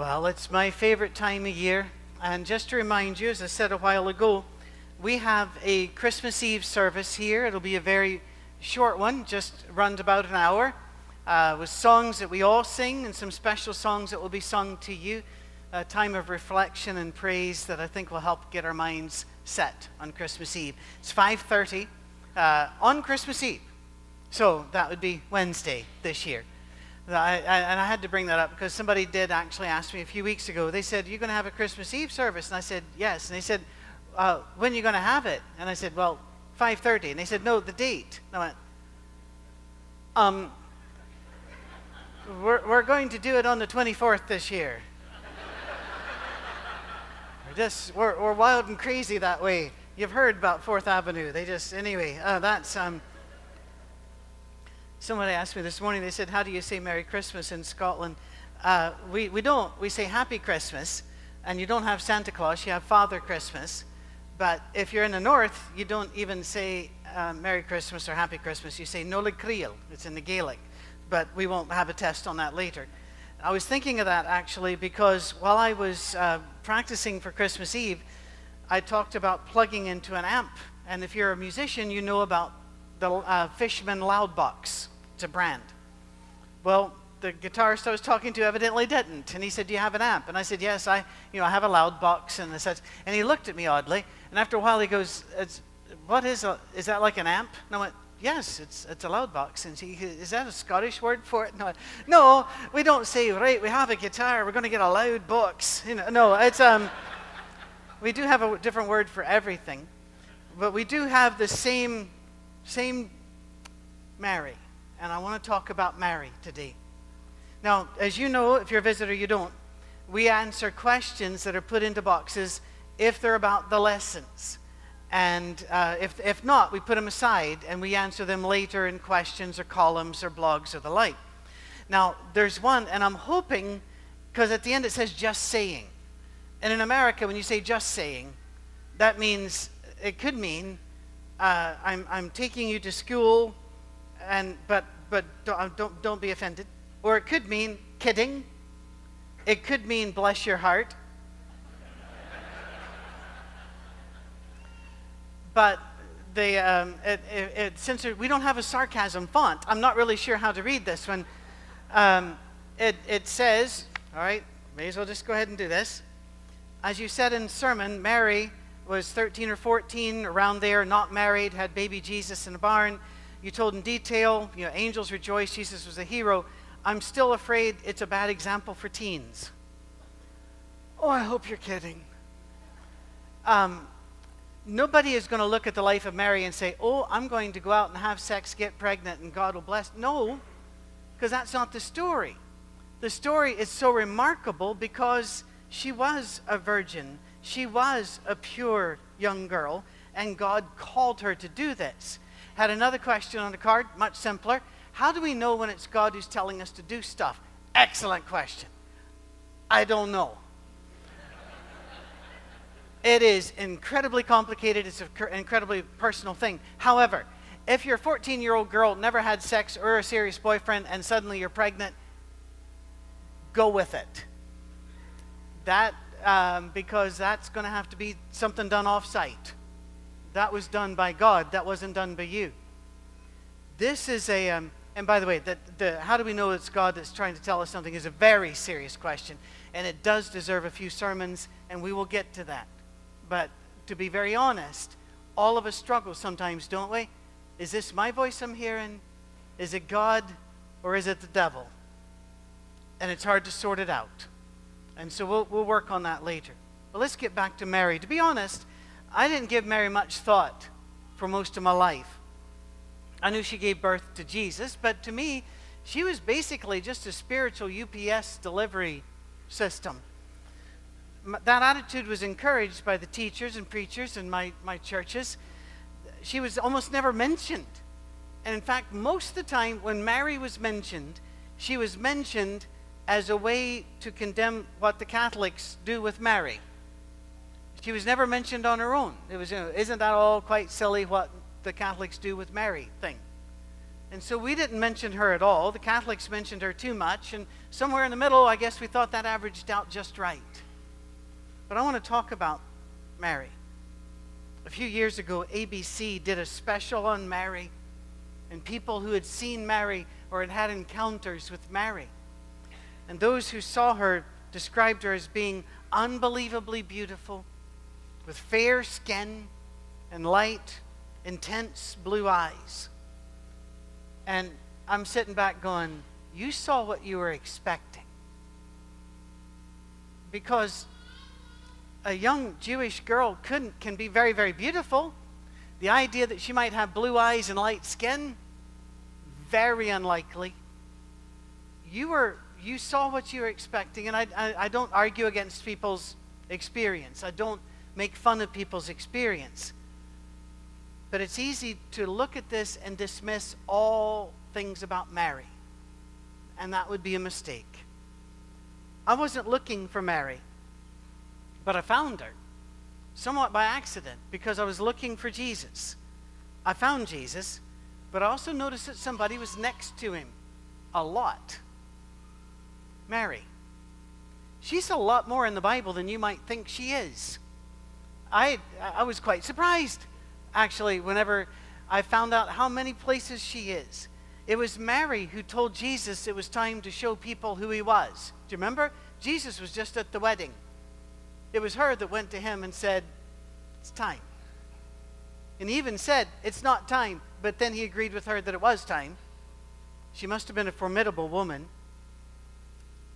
Well, it's my favorite time of year. And just to remind you, as I said a while ago, we have a Christmas Eve service here. It'll be a very short one, just runs about an hour, uh, with songs that we all sing and some special songs that will be sung to you. A time of reflection and praise that I think will help get our minds set on Christmas Eve. It's 5:30 uh, on Christmas Eve, so that would be Wednesday this year. I, I, and I had to bring that up because somebody did actually ask me a few weeks ago. They said, "You're going to have a Christmas Eve service?" And I said, "Yes." And they said, uh, "When are you going to have it?" And I said, "Well, 5:30." And they said, "No, the date." And I went, "Um, we're, we're going to do it on the 24th this year." we're just we're, we're wild and crazy that way. You've heard about Fourth Avenue. They just anyway. Uh, that's um. Somebody asked me this morning, they said, How do you say Merry Christmas in Scotland? Uh, we, we don't. We say Happy Christmas, and you don't have Santa Claus, you have Father Christmas. But if you're in the north, you don't even say uh, Merry Christmas or Happy Christmas. You say Nollaig Chridheil. It's in the Gaelic. But we won't have a test on that later. I was thinking of that actually because while I was uh, practicing for Christmas Eve, I talked about plugging into an amp. And if you're a musician, you know about the uh, Fishman Loudbox. It's a brand. Well, the guitarist I was talking to evidently didn't. And he said, Do you have an amp? And I said, Yes, I, you know, I have a loud box and such. And he looked at me oddly. And after a while, he goes, What is a, is that like an amp? And I went, Yes, it's, it's a loud box. And he, Is that a Scottish word for it? No, no, we don't say, Right, we have a guitar, we're going to get a loud box. You know, no, it's, um, we do have a different word for everything. But we do have the same, same Mary and I want to talk about Mary today. Now, as you know, if you're a visitor, you don't. We answer questions that are put into boxes if they're about the lessons. And uh, if, if not, we put them aside and we answer them later in questions or columns or blogs or the like. Now, there's one, and I'm hoping, because at the end it says just saying. And in America, when you say just saying, that means, it could mean, uh, I'm, I'm taking you to school and but but don't, uh, don't don't be offended. Or it could mean kidding. It could mean bless your heart. but the um, it, it, it, we don't have a sarcasm font, I'm not really sure how to read this one. Um, it, it says, all right, may as well just go ahead and do this. As you said in sermon, Mary was 13 or 14, around there, not married, had baby Jesus in a barn. You told in detail, you know, angels rejoice, Jesus was a hero. I'm still afraid it's a bad example for teens. Oh, I hope you're kidding. Um, nobody is going to look at the life of Mary and say, oh, I'm going to go out and have sex, get pregnant, and God will bless. No, because that's not the story. The story is so remarkable because she was a virgin, she was a pure young girl, and God called her to do this. Had another question on the card, much simpler. How do we know when it's God who's telling us to do stuff? Excellent question. I don't know. it is incredibly complicated. It's an incredibly personal thing. However, if your 14 year old girl never had sex or a serious boyfriend and suddenly you're pregnant, go with it. That, um, because that's going to have to be something done off site. That was done by God. That wasn't done by you. This is a, um, and by the way, the, the, how do we know it's God that's trying to tell us something is a very serious question. And it does deserve a few sermons, and we will get to that. But to be very honest, all of us struggle sometimes, don't we? Is this my voice I'm hearing? Is it God or is it the devil? And it's hard to sort it out. And so we'll, we'll work on that later. But let's get back to Mary. To be honest, I didn't give Mary much thought for most of my life. I knew she gave birth to Jesus, but to me, she was basically just a spiritual UPS delivery system. That attitude was encouraged by the teachers and preachers in my, my churches. She was almost never mentioned. And in fact, most of the time when Mary was mentioned, she was mentioned as a way to condemn what the Catholics do with Mary. She was never mentioned on her own. It was, you know, isn't that all quite silly what the Catholics do with Mary thing? And so we didn't mention her at all. The Catholics mentioned her too much. And somewhere in the middle, I guess we thought that averaged out just right. But I want to talk about Mary. A few years ago, ABC did a special on Mary and people who had seen Mary or had had encounters with Mary. And those who saw her described her as being unbelievably beautiful, with fair skin and light, intense blue eyes. And I'm sitting back going, You saw what you were expecting. Because a young Jewish girl couldn't, can be very, very beautiful. The idea that she might have blue eyes and light skin, very unlikely. You were you saw what you were expecting, and I, I, I don't argue against people's experience. I don't make fun of people's experience. But it's easy to look at this and dismiss all things about Mary. And that would be a mistake. I wasn't looking for Mary, but I found her somewhat by accident because I was looking for Jesus. I found Jesus, but I also noticed that somebody was next to him a lot. Mary. She's a lot more in the Bible than you might think she is. I, I was quite surprised, actually, whenever I found out how many places she is. It was Mary who told Jesus it was time to show people who he was. Do you remember? Jesus was just at the wedding. It was her that went to him and said, It's time. And he even said, It's not time, but then he agreed with her that it was time. She must have been a formidable woman.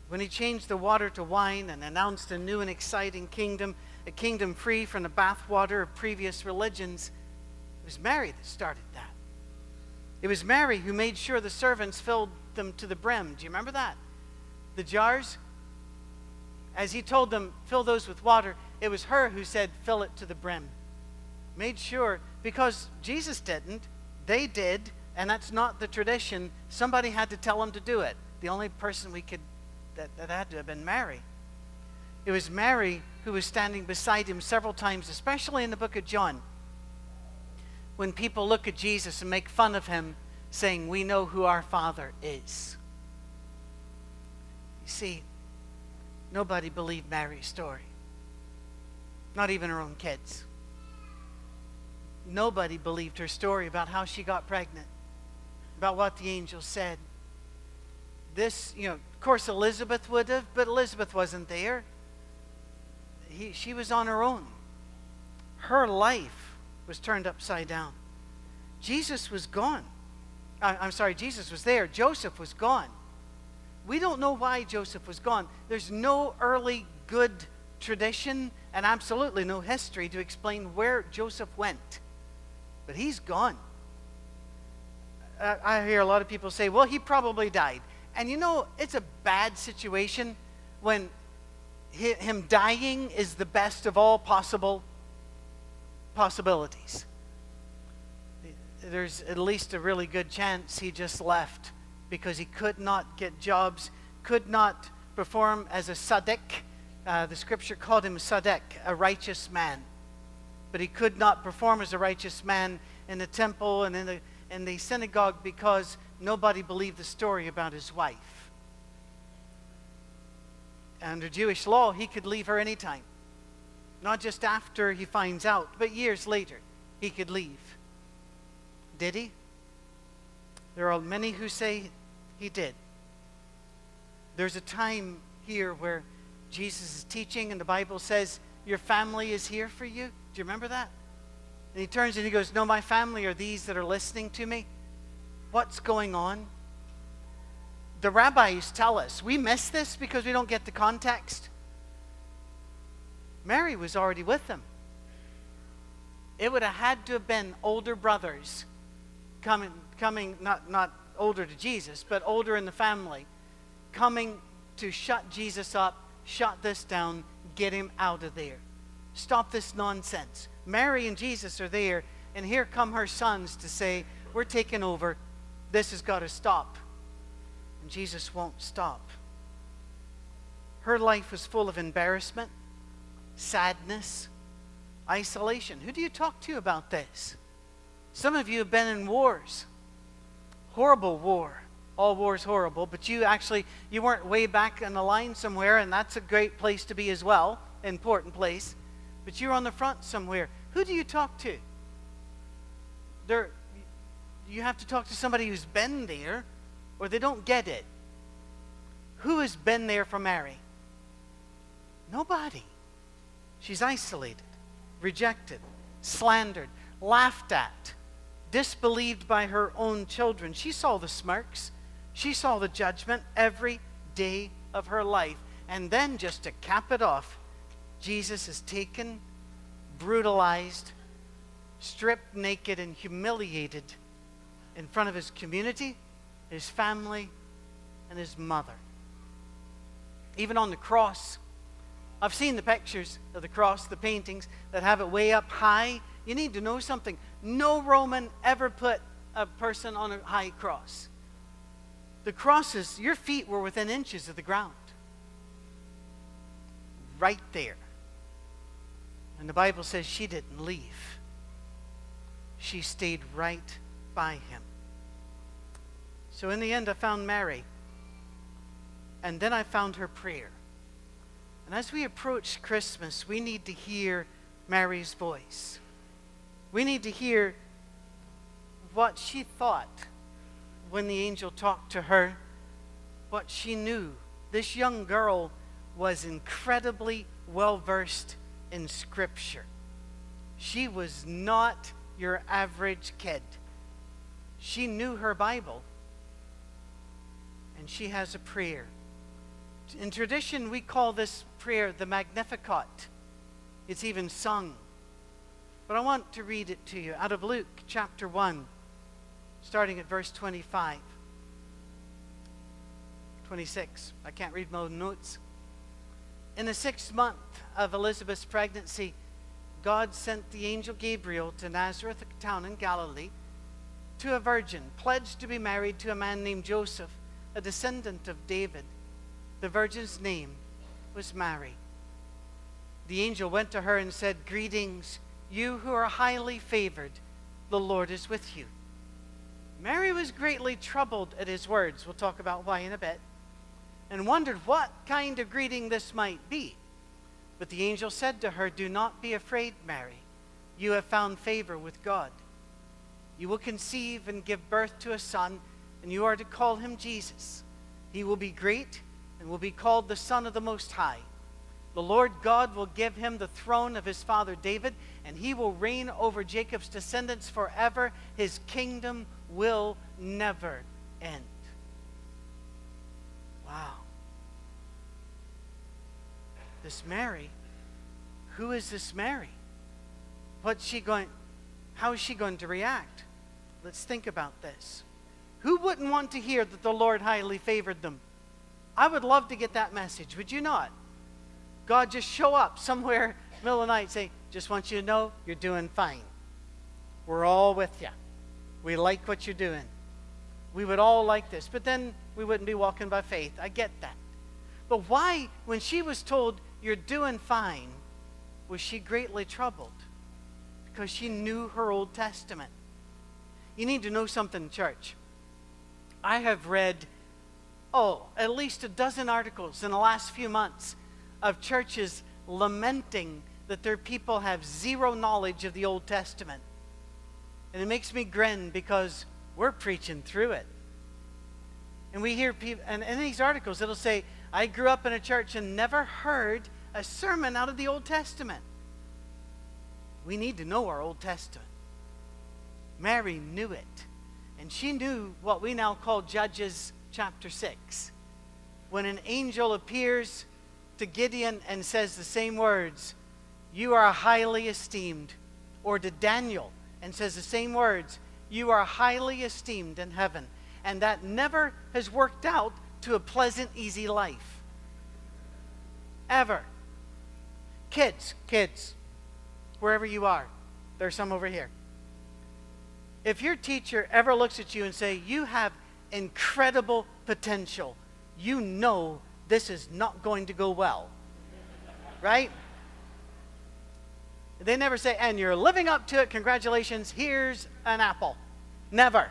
When he changed the water to wine and announced a new and exciting kingdom, a kingdom free from the bathwater of previous religions, it was Mary that started that. It was Mary who made sure the servants filled them to the brim. Do you remember that? The jars, as he told them, fill those with water, it was her who said, fill it to the brim. Made sure, because Jesus didn't, they did, and that's not the tradition. Somebody had to tell them to do it. The only person we could, that, that had to have been Mary. It was Mary who was standing beside him several times, especially in the book of John, when people look at Jesus and make fun of him, saying, We know who our Father is. You see, Nobody believed Mary's story, not even her own kids. Nobody believed her story about how she got pregnant, about what the angel said. This, you know, of course, Elizabeth would have, but Elizabeth wasn't there. He, she was on her own. Her life was turned upside down. Jesus was gone. I, I'm sorry, Jesus was there. Joseph was gone. We don't know why Joseph was gone. There's no early good tradition and absolutely no history to explain where Joseph went. But he's gone. I hear a lot of people say, well, he probably died. And you know, it's a bad situation when him dying is the best of all possible possibilities. There's at least a really good chance he just left because he could not get jobs, could not perform as a tzaddik. Uh, the scripture called him tzaddik, a righteous man. But he could not perform as a righteous man in the temple and in the, in the synagogue because nobody believed the story about his wife. Under Jewish law, he could leave her anytime. Not just after he finds out, but years later, he could leave. Did he? There are many who say he did. There's a time here where Jesus is teaching, and the Bible says, Your family is here for you. Do you remember that? And he turns and he goes, No, my family are these that are listening to me. What's going on? The rabbis tell us we miss this because we don't get the context. Mary was already with them. It would have had to have been older brothers coming, coming not, not older to Jesus, but older in the family, coming to shut Jesus up, shut this down, get him out of there. Stop this nonsense. Mary and Jesus are there, and here come her sons to say, We're taking over. This has got to stop. Jesus won't stop. Her life was full of embarrassment, sadness, isolation. Who do you talk to about this? Some of you have been in wars horrible war. All war's horrible, but you actually you weren't way back in the line somewhere, and that's a great place to be as well, important place. But you're on the front somewhere. Who do you talk to? There, you have to talk to somebody who's been there, or they don't get it. Who has been there for Mary? Nobody. She's isolated, rejected, slandered, laughed at, disbelieved by her own children. She saw the smirks, she saw the judgment every day of her life. And then, just to cap it off, Jesus is taken, brutalized, stripped naked, and humiliated in front of his community, his family, and his mother. Even on the cross, I've seen the pictures of the cross, the paintings that have it way up high. You need to know something. No Roman ever put a person on a high cross. The crosses, your feet were within inches of the ground. Right there. And the Bible says she didn't leave, she stayed right by him. So in the end, I found Mary. And then I found her prayer. And as we approach Christmas, we need to hear Mary's voice. We need to hear what she thought when the angel talked to her, what she knew. This young girl was incredibly well versed in Scripture. She was not your average kid. She knew her Bible, and she has a prayer. In tradition, we call this prayer the Magnificat. It's even sung. But I want to read it to you out of Luke chapter 1, starting at verse 25. 26. I can't read my own notes. In the sixth month of Elizabeth's pregnancy, God sent the angel Gabriel to Nazareth, a town in Galilee, to a virgin pledged to be married to a man named Joseph, a descendant of David. The virgin's name was Mary. The angel went to her and said, Greetings, you who are highly favored, the Lord is with you. Mary was greatly troubled at his words. We'll talk about why in a bit. And wondered what kind of greeting this might be. But the angel said to her, Do not be afraid, Mary. You have found favor with God. You will conceive and give birth to a son, and you are to call him Jesus. He will be great and will be called the Son of the Most High. The Lord God will give him the throne of his father David, and he will reign over Jacob's descendants forever. His kingdom will never end. Wow. This Mary, who is this Mary? What's she going how is she going to react? Let's think about this. Who wouldn't want to hear that the Lord highly favored them? I would love to get that message, would you not? God just show up somewhere middle of the night say, just want you to know you're doing fine. We're all with you. We like what you're doing. We would all like this, but then we wouldn't be walking by faith. I get that. But why, when she was told you're doing fine, was she greatly troubled? Because she knew her Old Testament. You need to know something, church. I have read oh, at least a dozen articles in the last few months of churches lamenting that their people have zero knowledge of the Old Testament. And it makes me grin because we're preaching through it. And we hear people, and in these articles, it'll say, I grew up in a church and never heard a sermon out of the Old Testament. We need to know our Old Testament. Mary knew it. And she knew what we now call Judges chapter 6, when an angel appears to Gideon and says the same words, You are highly esteemed, or to Daniel and says the same words, You are highly esteemed in heaven. And that never has worked out to a pleasant, easy life. Ever. Kids, kids, wherever you are, there's some over here. If your teacher ever looks at you and say, You have incredible potential. You know this is not going to go well. Right? They never say, and you're living up to it. Congratulations, here's an apple. Never.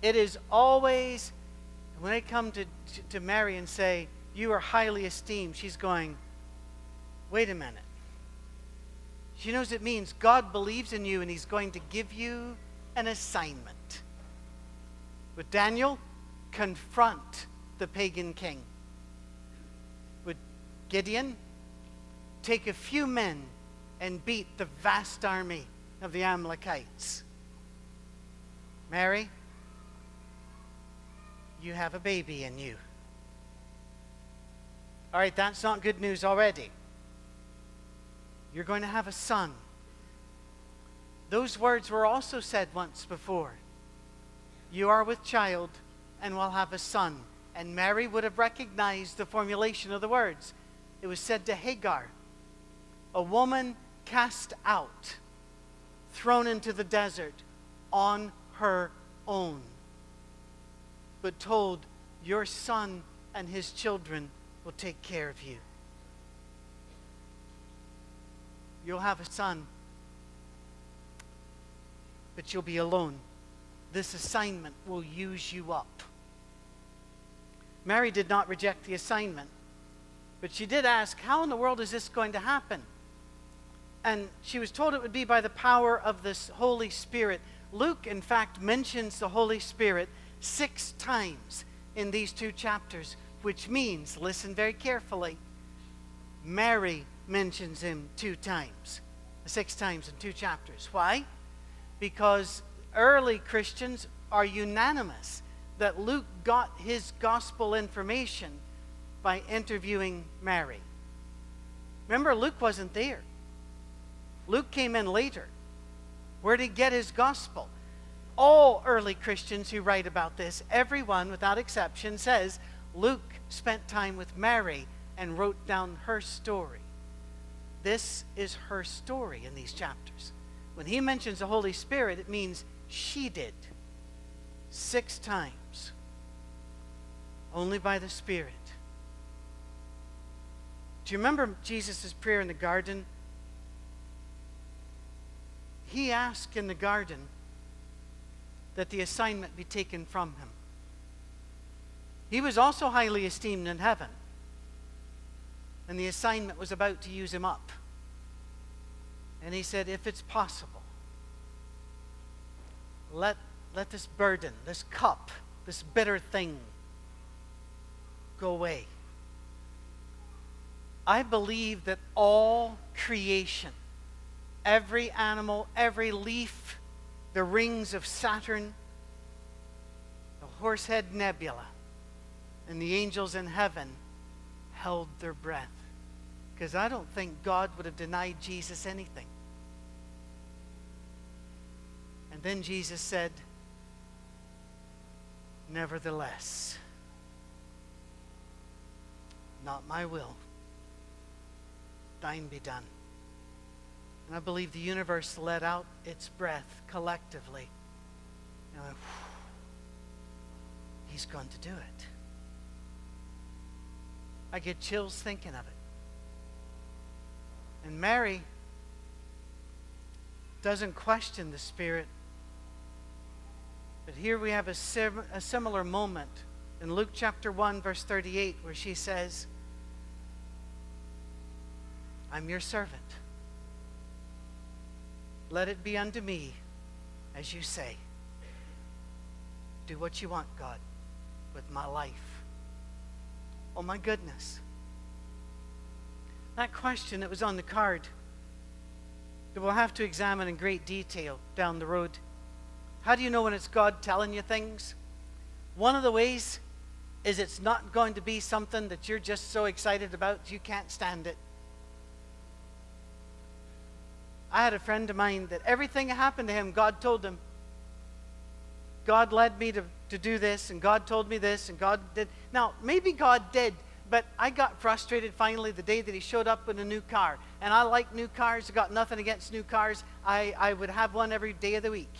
It is always, when they come to, to, to Mary and say, You are highly esteemed, she's going, Wait a minute. She knows it means God believes in you and he's going to give you an assignment. With Daniel, confront the pagan king. With Gideon, take a few men and beat the vast army of the Amalekites. Mary, you have a baby in you. All right, that's not good news already. You're going to have a son. Those words were also said once before. You are with child and will have a son. And Mary would have recognized the formulation of the words. It was said to Hagar, a woman cast out, thrown into the desert on her own, but told, Your son and his children will take care of you. You'll have a son, but you'll be alone. This assignment will use you up. Mary did not reject the assignment, but she did ask, How in the world is this going to happen? And she was told it would be by the power of this Holy Spirit. Luke, in fact, mentions the Holy Spirit six times in these two chapters, which means, listen very carefully, Mary mentions him two times, six times in two chapters. Why? Because early Christians are unanimous that Luke got his gospel information by interviewing Mary. Remember, Luke wasn't there. Luke came in later. Where did he get his gospel? All early Christians who write about this, everyone without exception, says Luke spent time with Mary and wrote down her story. This is her story in these chapters. When he mentions the Holy Spirit, it means she did six times, only by the Spirit. Do you remember Jesus' prayer in the garden? He asked in the garden that the assignment be taken from him. He was also highly esteemed in heaven and the assignment was about to use him up. And he said, If it's possible, let, let this burden, this cup, this bitter thing go away. I believe that all creation, every animal, every leaf, the rings of Saturn, the Horsehead Nebula, and the angels in heaven held their breath. Because I don't think God would have denied Jesus anything. And then Jesus said, Nevertheless, not my will, thine be done. And I believe the universe let out its breath collectively. And He's going to do it. I get chills thinking of it. And Mary doesn't question the Spirit. But here we have a, sim- a similar moment in Luke chapter 1, verse 38, where she says, I'm your servant. Let it be unto me as you say. Do what you want, God, with my life. Oh my goodness. That question that was on the card that we'll have to examine in great detail down the road. How do you know when it's God telling you things? One of the ways is it's not going to be something that you're just so excited about you can't stand it. I had a friend of mine that everything happened to him, God told him. God led me to, to do this, and God told me this, and God did. Now, maybe God did, but I got frustrated finally the day that he showed up with a new car. And I like new cars, I got nothing against new cars. I, I would have one every day of the week.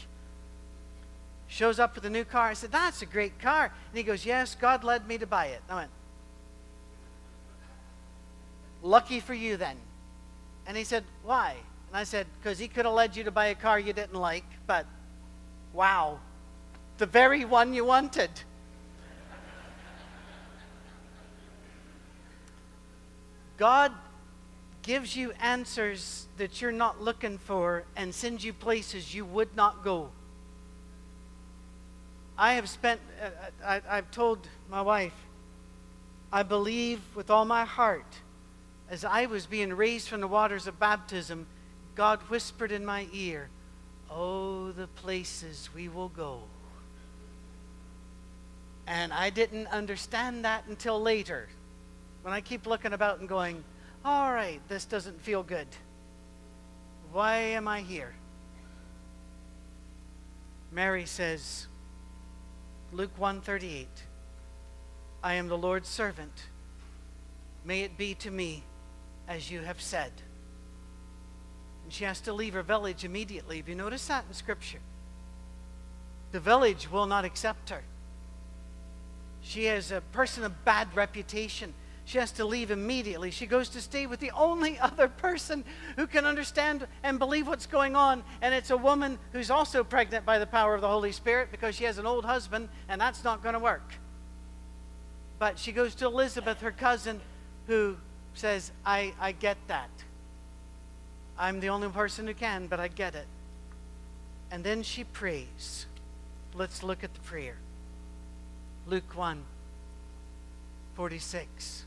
Shows up with a new car. I said, That's a great car. And he goes, Yes, God led me to buy it. I went, Lucky for you then. And he said, Why? And I said, Because he could have led you to buy a car you didn't like, but wow, the very one you wanted. God gives you answers that you're not looking for and sends you places you would not go. I have spent, uh, uh I, I've told my wife, I believe with all my heart, as I was being raised from the waters of baptism, God whispered in my ear, Oh, the places we will go. And I didn't understand that until later. When I keep looking about and going, all right, this doesn't feel good. Why am I here? Mary says, Luke 138, I am the Lord's servant. May it be to me as you have said. And she has to leave her village immediately. Have you noticed that in Scripture? The village will not accept her. She is a person of bad reputation. She has to leave immediately. She goes to stay with the only other person who can understand and believe what's going on. And it's a woman who's also pregnant by the power of the Holy Spirit because she has an old husband, and that's not going to work. But she goes to Elizabeth, her cousin, who says, I, I get that. I'm the only person who can, but I get it. And then she prays. Let's look at the prayer. Luke 1 46.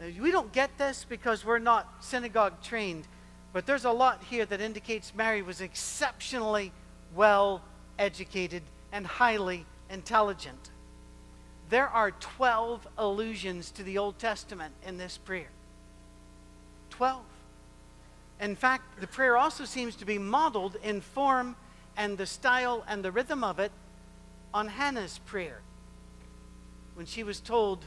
We don't get this because we're not synagogue trained, but there's a lot here that indicates Mary was exceptionally well educated and highly intelligent. There are 12 allusions to the Old Testament in this prayer. 12. In fact, the prayer also seems to be modeled in form and the style and the rhythm of it on Hannah's prayer. When she was told,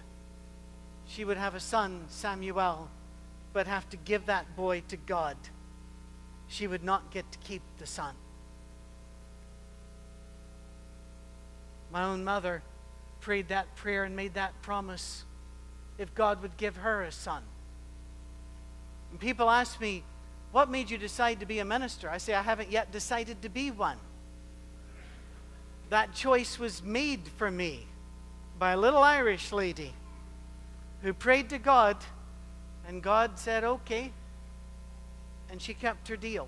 she would have a son, Samuel, but have to give that boy to God. She would not get to keep the son. My own mother prayed that prayer and made that promise if God would give her a son. And people ask me, What made you decide to be a minister? I say, I haven't yet decided to be one. That choice was made for me by a little Irish lady who prayed to God, and God said, okay. And she kept her deal.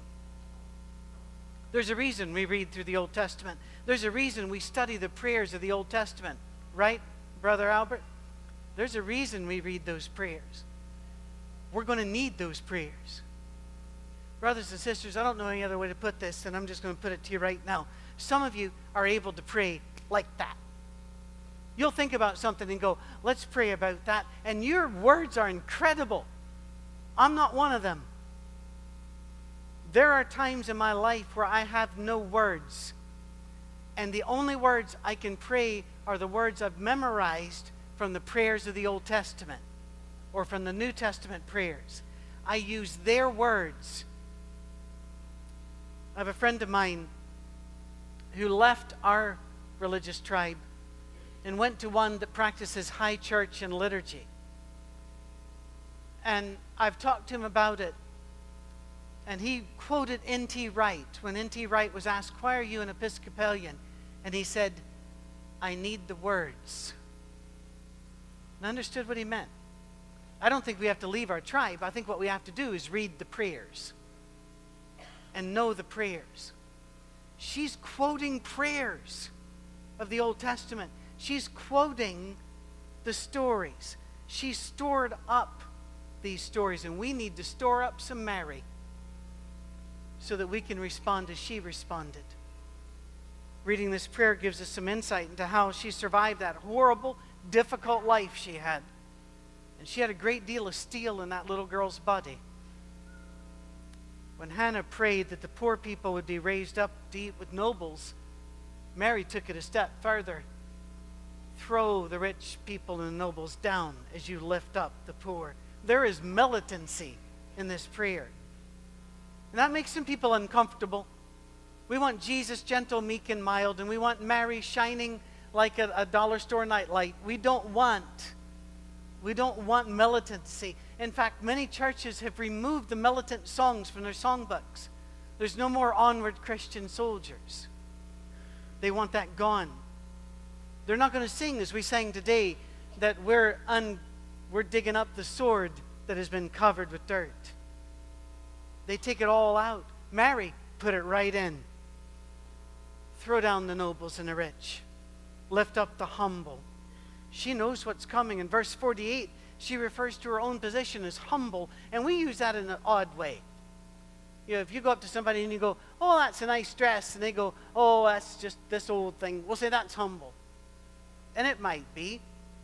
There's a reason we read through the Old Testament. There's a reason we study the prayers of the Old Testament, right, Brother Albert? There's a reason we read those prayers. We're going to need those prayers. Brothers and sisters, I don't know any other way to put this, and I'm just going to put it to you right now. Some of you are able to pray like that. You'll think about something and go, let's pray about that. And your words are incredible. I'm not one of them. There are times in my life where I have no words. And the only words I can pray are the words I've memorized from the prayers of the Old Testament or from the New Testament prayers. I use their words. I have a friend of mine who left our religious tribe and went to one that practices high church and liturgy. And I've talked to him about it. And he quoted N.T. Wright when N.T. Wright was asked, Why are you an Episcopalian? And he said, I need the words. And I understood what he meant. I don't think we have to leave our tribe. I think what we have to do is read the prayers and know the prayers. She's quoting prayers of the Old Testament. She's quoting the stories. She stored up these stories, and we need to store up some Mary so that we can respond as she responded. Reading this prayer gives us some insight into how she survived that horrible, difficult life she had. And she had a great deal of steel in that little girl's body. When Hannah prayed that the poor people would be raised up to eat with nobles, Mary took it a step further. Throw the rich people and the nobles down as you lift up the poor. There is militancy in this prayer. And that makes some people uncomfortable. We want Jesus gentle, meek, and mild, and we want Mary shining like a, a dollar store nightlight. We don't want, we don't want militancy. In fact, many churches have removed the militant songs from their songbooks. There's no more onward Christian soldiers. They want that gone. They're not going to sing as we sang today that we're, un, we're digging up the sword that has been covered with dirt. They take it all out. Mary put it right in. Throw down the nobles and the rich. Lift up the humble. She knows what's coming. In verse 48, she refers to her own position as humble, and we use that in an odd way. You know, if you go up to somebody and you go, Oh, that's a nice dress, and they go, Oh, that's just this old thing, we'll say that's humble. And it might be,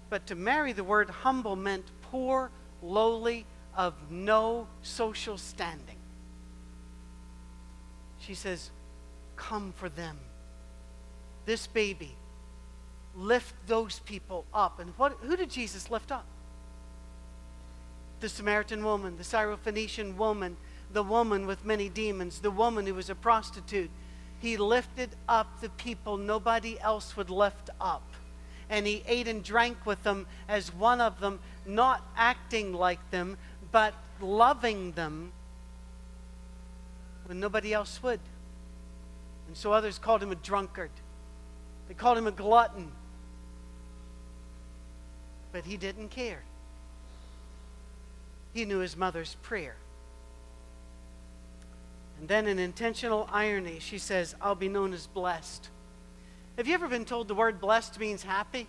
but to Mary, the word humble meant poor, lowly, of no social standing. She says, Come for them. This baby, lift those people up. And what, who did Jesus lift up? The Samaritan woman, the Syrophoenician woman, the woman with many demons, the woman who was a prostitute. He lifted up the people nobody else would lift up. And he ate and drank with them as one of them, not acting like them, but loving them when nobody else would. And so others called him a drunkard. They called him a glutton. But he didn't care. He knew his mother's prayer. And then, in intentional irony, she says, I'll be known as blessed. Have you ever been told the word blessed means happy?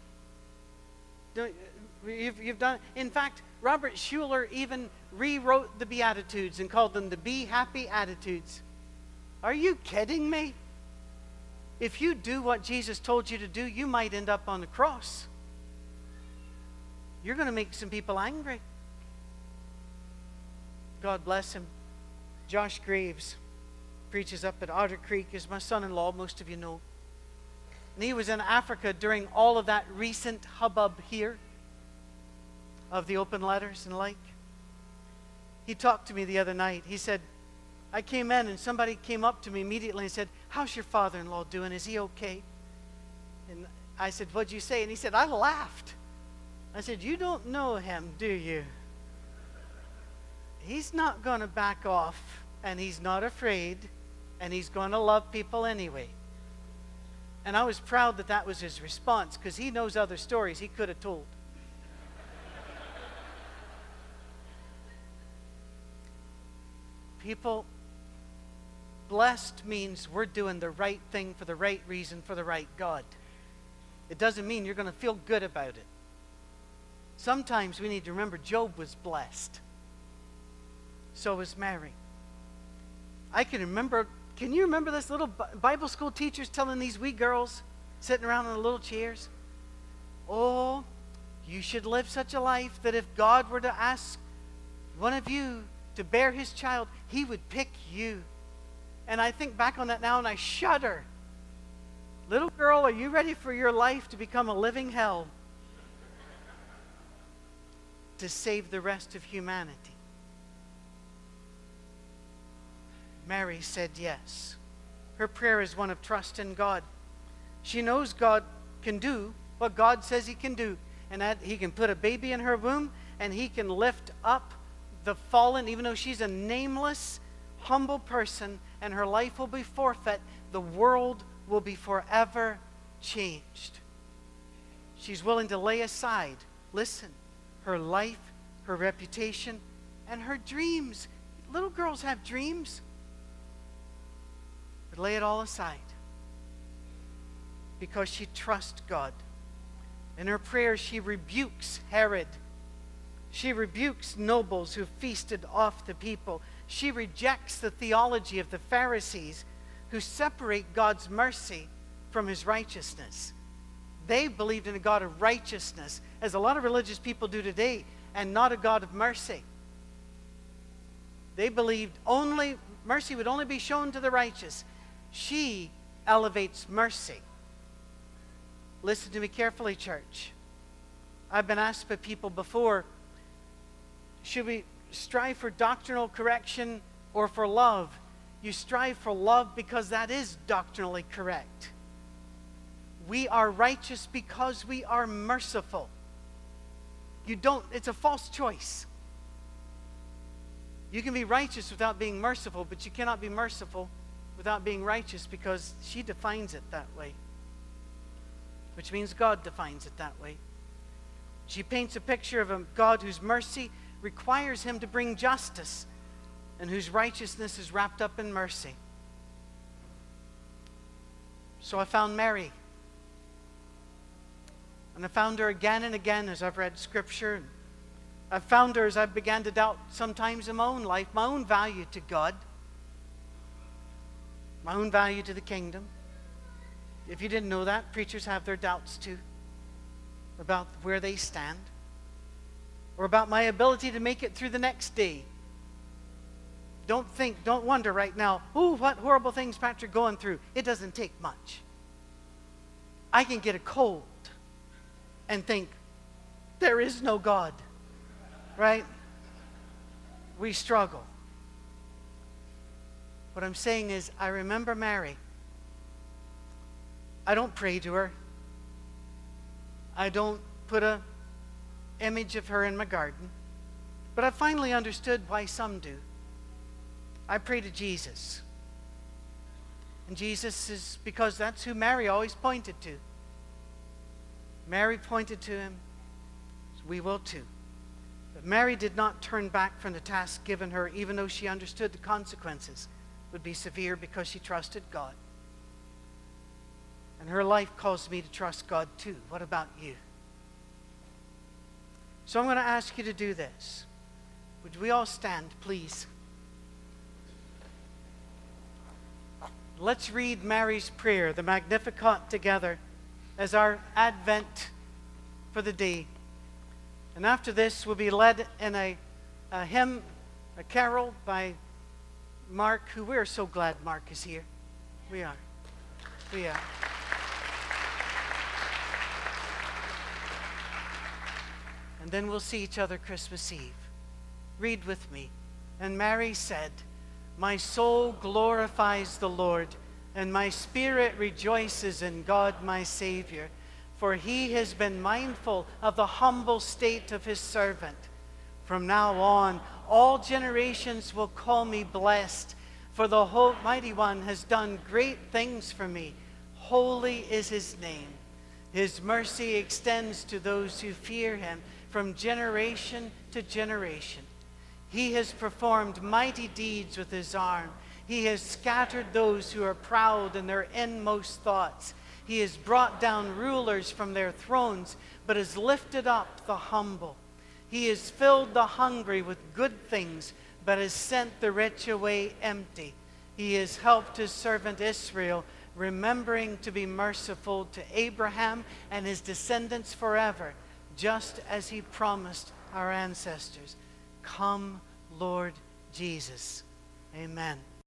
You've, you've done. In fact, Robert Schuller even rewrote the Beatitudes and called them the Be Happy Attitudes. Are you kidding me? If you do what Jesus told you to do, you might end up on the cross. You're going to make some people angry. God bless him. Josh Graves preaches up at Otter Creek, is my son in law, most of you know. And he was in Africa during all of that recent hubbub here of the open letters and like. He talked to me the other night. He said, I came in and somebody came up to me immediately and said, How's your father in law doing? Is he okay? And I said, What'd you say? And he said, I laughed. I said, You don't know him, do you? He's not going to back off, and he's not afraid, and he's going to love people anyway. And I was proud that that was his response because he knows other stories he could have told. People, blessed means we're doing the right thing for the right reason for the right God. It doesn't mean you're going to feel good about it. Sometimes we need to remember Job was blessed. So was Mary. I can remember, can you remember this little Bible school teachers telling these wee girls sitting around in the little chairs? Oh, you should live such a life that if God were to ask one of you to bear his child, he would pick you. And I think back on that now and I shudder. Little girl, are you ready for your life to become a living hell? to save the rest of humanity? Mary said yes. Her prayer is one of trust in God. She knows God can do what God says He can do, and that He can put a baby in her womb and He can lift up the fallen, even though she's a nameless, humble person and her life will be forfeit, the world will be forever changed. She's willing to lay aside, listen, her life, her reputation, and her dreams. Little girls have dreams. Lay it all aside because she trusts God. In her prayer, she rebukes Herod She rebukes nobles who feasted off the people. She rejects the theology of the Pharisees who separate God's mercy from his righteousness. They believed in a God of righteousness, as a lot of religious people do today, and not a God of mercy. They believed only mercy would only be shown to the righteous. She elevates mercy. Listen to me carefully, church. I've been asked by people before should we strive for doctrinal correction or for love? You strive for love because that is doctrinally correct. We are righteous because we are merciful. You don't, it's a false choice. You can be righteous without being merciful, but you cannot be merciful without being righteous because she defines it that way, which means God defines it that way. She paints a picture of a God whose mercy requires him to bring justice and whose righteousness is wrapped up in mercy. So I found Mary. And I found her again and again as I've read scripture. I've found her as I began to doubt sometimes in my own life, my own value to God, my own value to the kingdom. If you didn't know that, preachers have their doubts too about where they stand or about my ability to make it through the next day. Don't think, don't wonder right now, ooh, what horrible things Patrick going through. It doesn't take much. I can get a cold and think, there is no God. Right? We struggle. What I'm saying is, I remember Mary. I don't pray to her. I don't put a image of her in my garden. But I finally understood why some do. I pray to Jesus. And Jesus is because that's who Mary always pointed to. Mary pointed to him. So we will too. But Mary did not turn back from the task given her, even though she understood the consequences would be severe because she trusted God. And her life caused me to trust God too. What about you? So I'm going to ask you to do this. Would we all stand, please? Let's read Mary's prayer, the Magnificat, together as our Advent for the day. And after this, we'll be led in a, a hymn, a carol by Mark, who we're so glad Mark is here. We are. We are. And then we'll see each other Christmas Eve. Read with me. And Mary said, My soul glorifies the Lord, and my spirit rejoices in God my Savior, for he has been mindful of the humble state of his servant. From now on, all generations will call me blessed, for the mighty One has done great things for me. Holy is his name. His mercy extends to those who fear him from generation to generation. He has performed mighty deeds with his arm. He has scattered those who are proud in their inmost thoughts. He has brought down rulers from their thrones, but has lifted up the humble. He has filled the hungry with good things, but has sent the rich away empty. He has helped his servant Israel, remembering to be merciful to Abraham and his descendants forever just as he promised our ancestors. Come, Lord Jesus. Amen.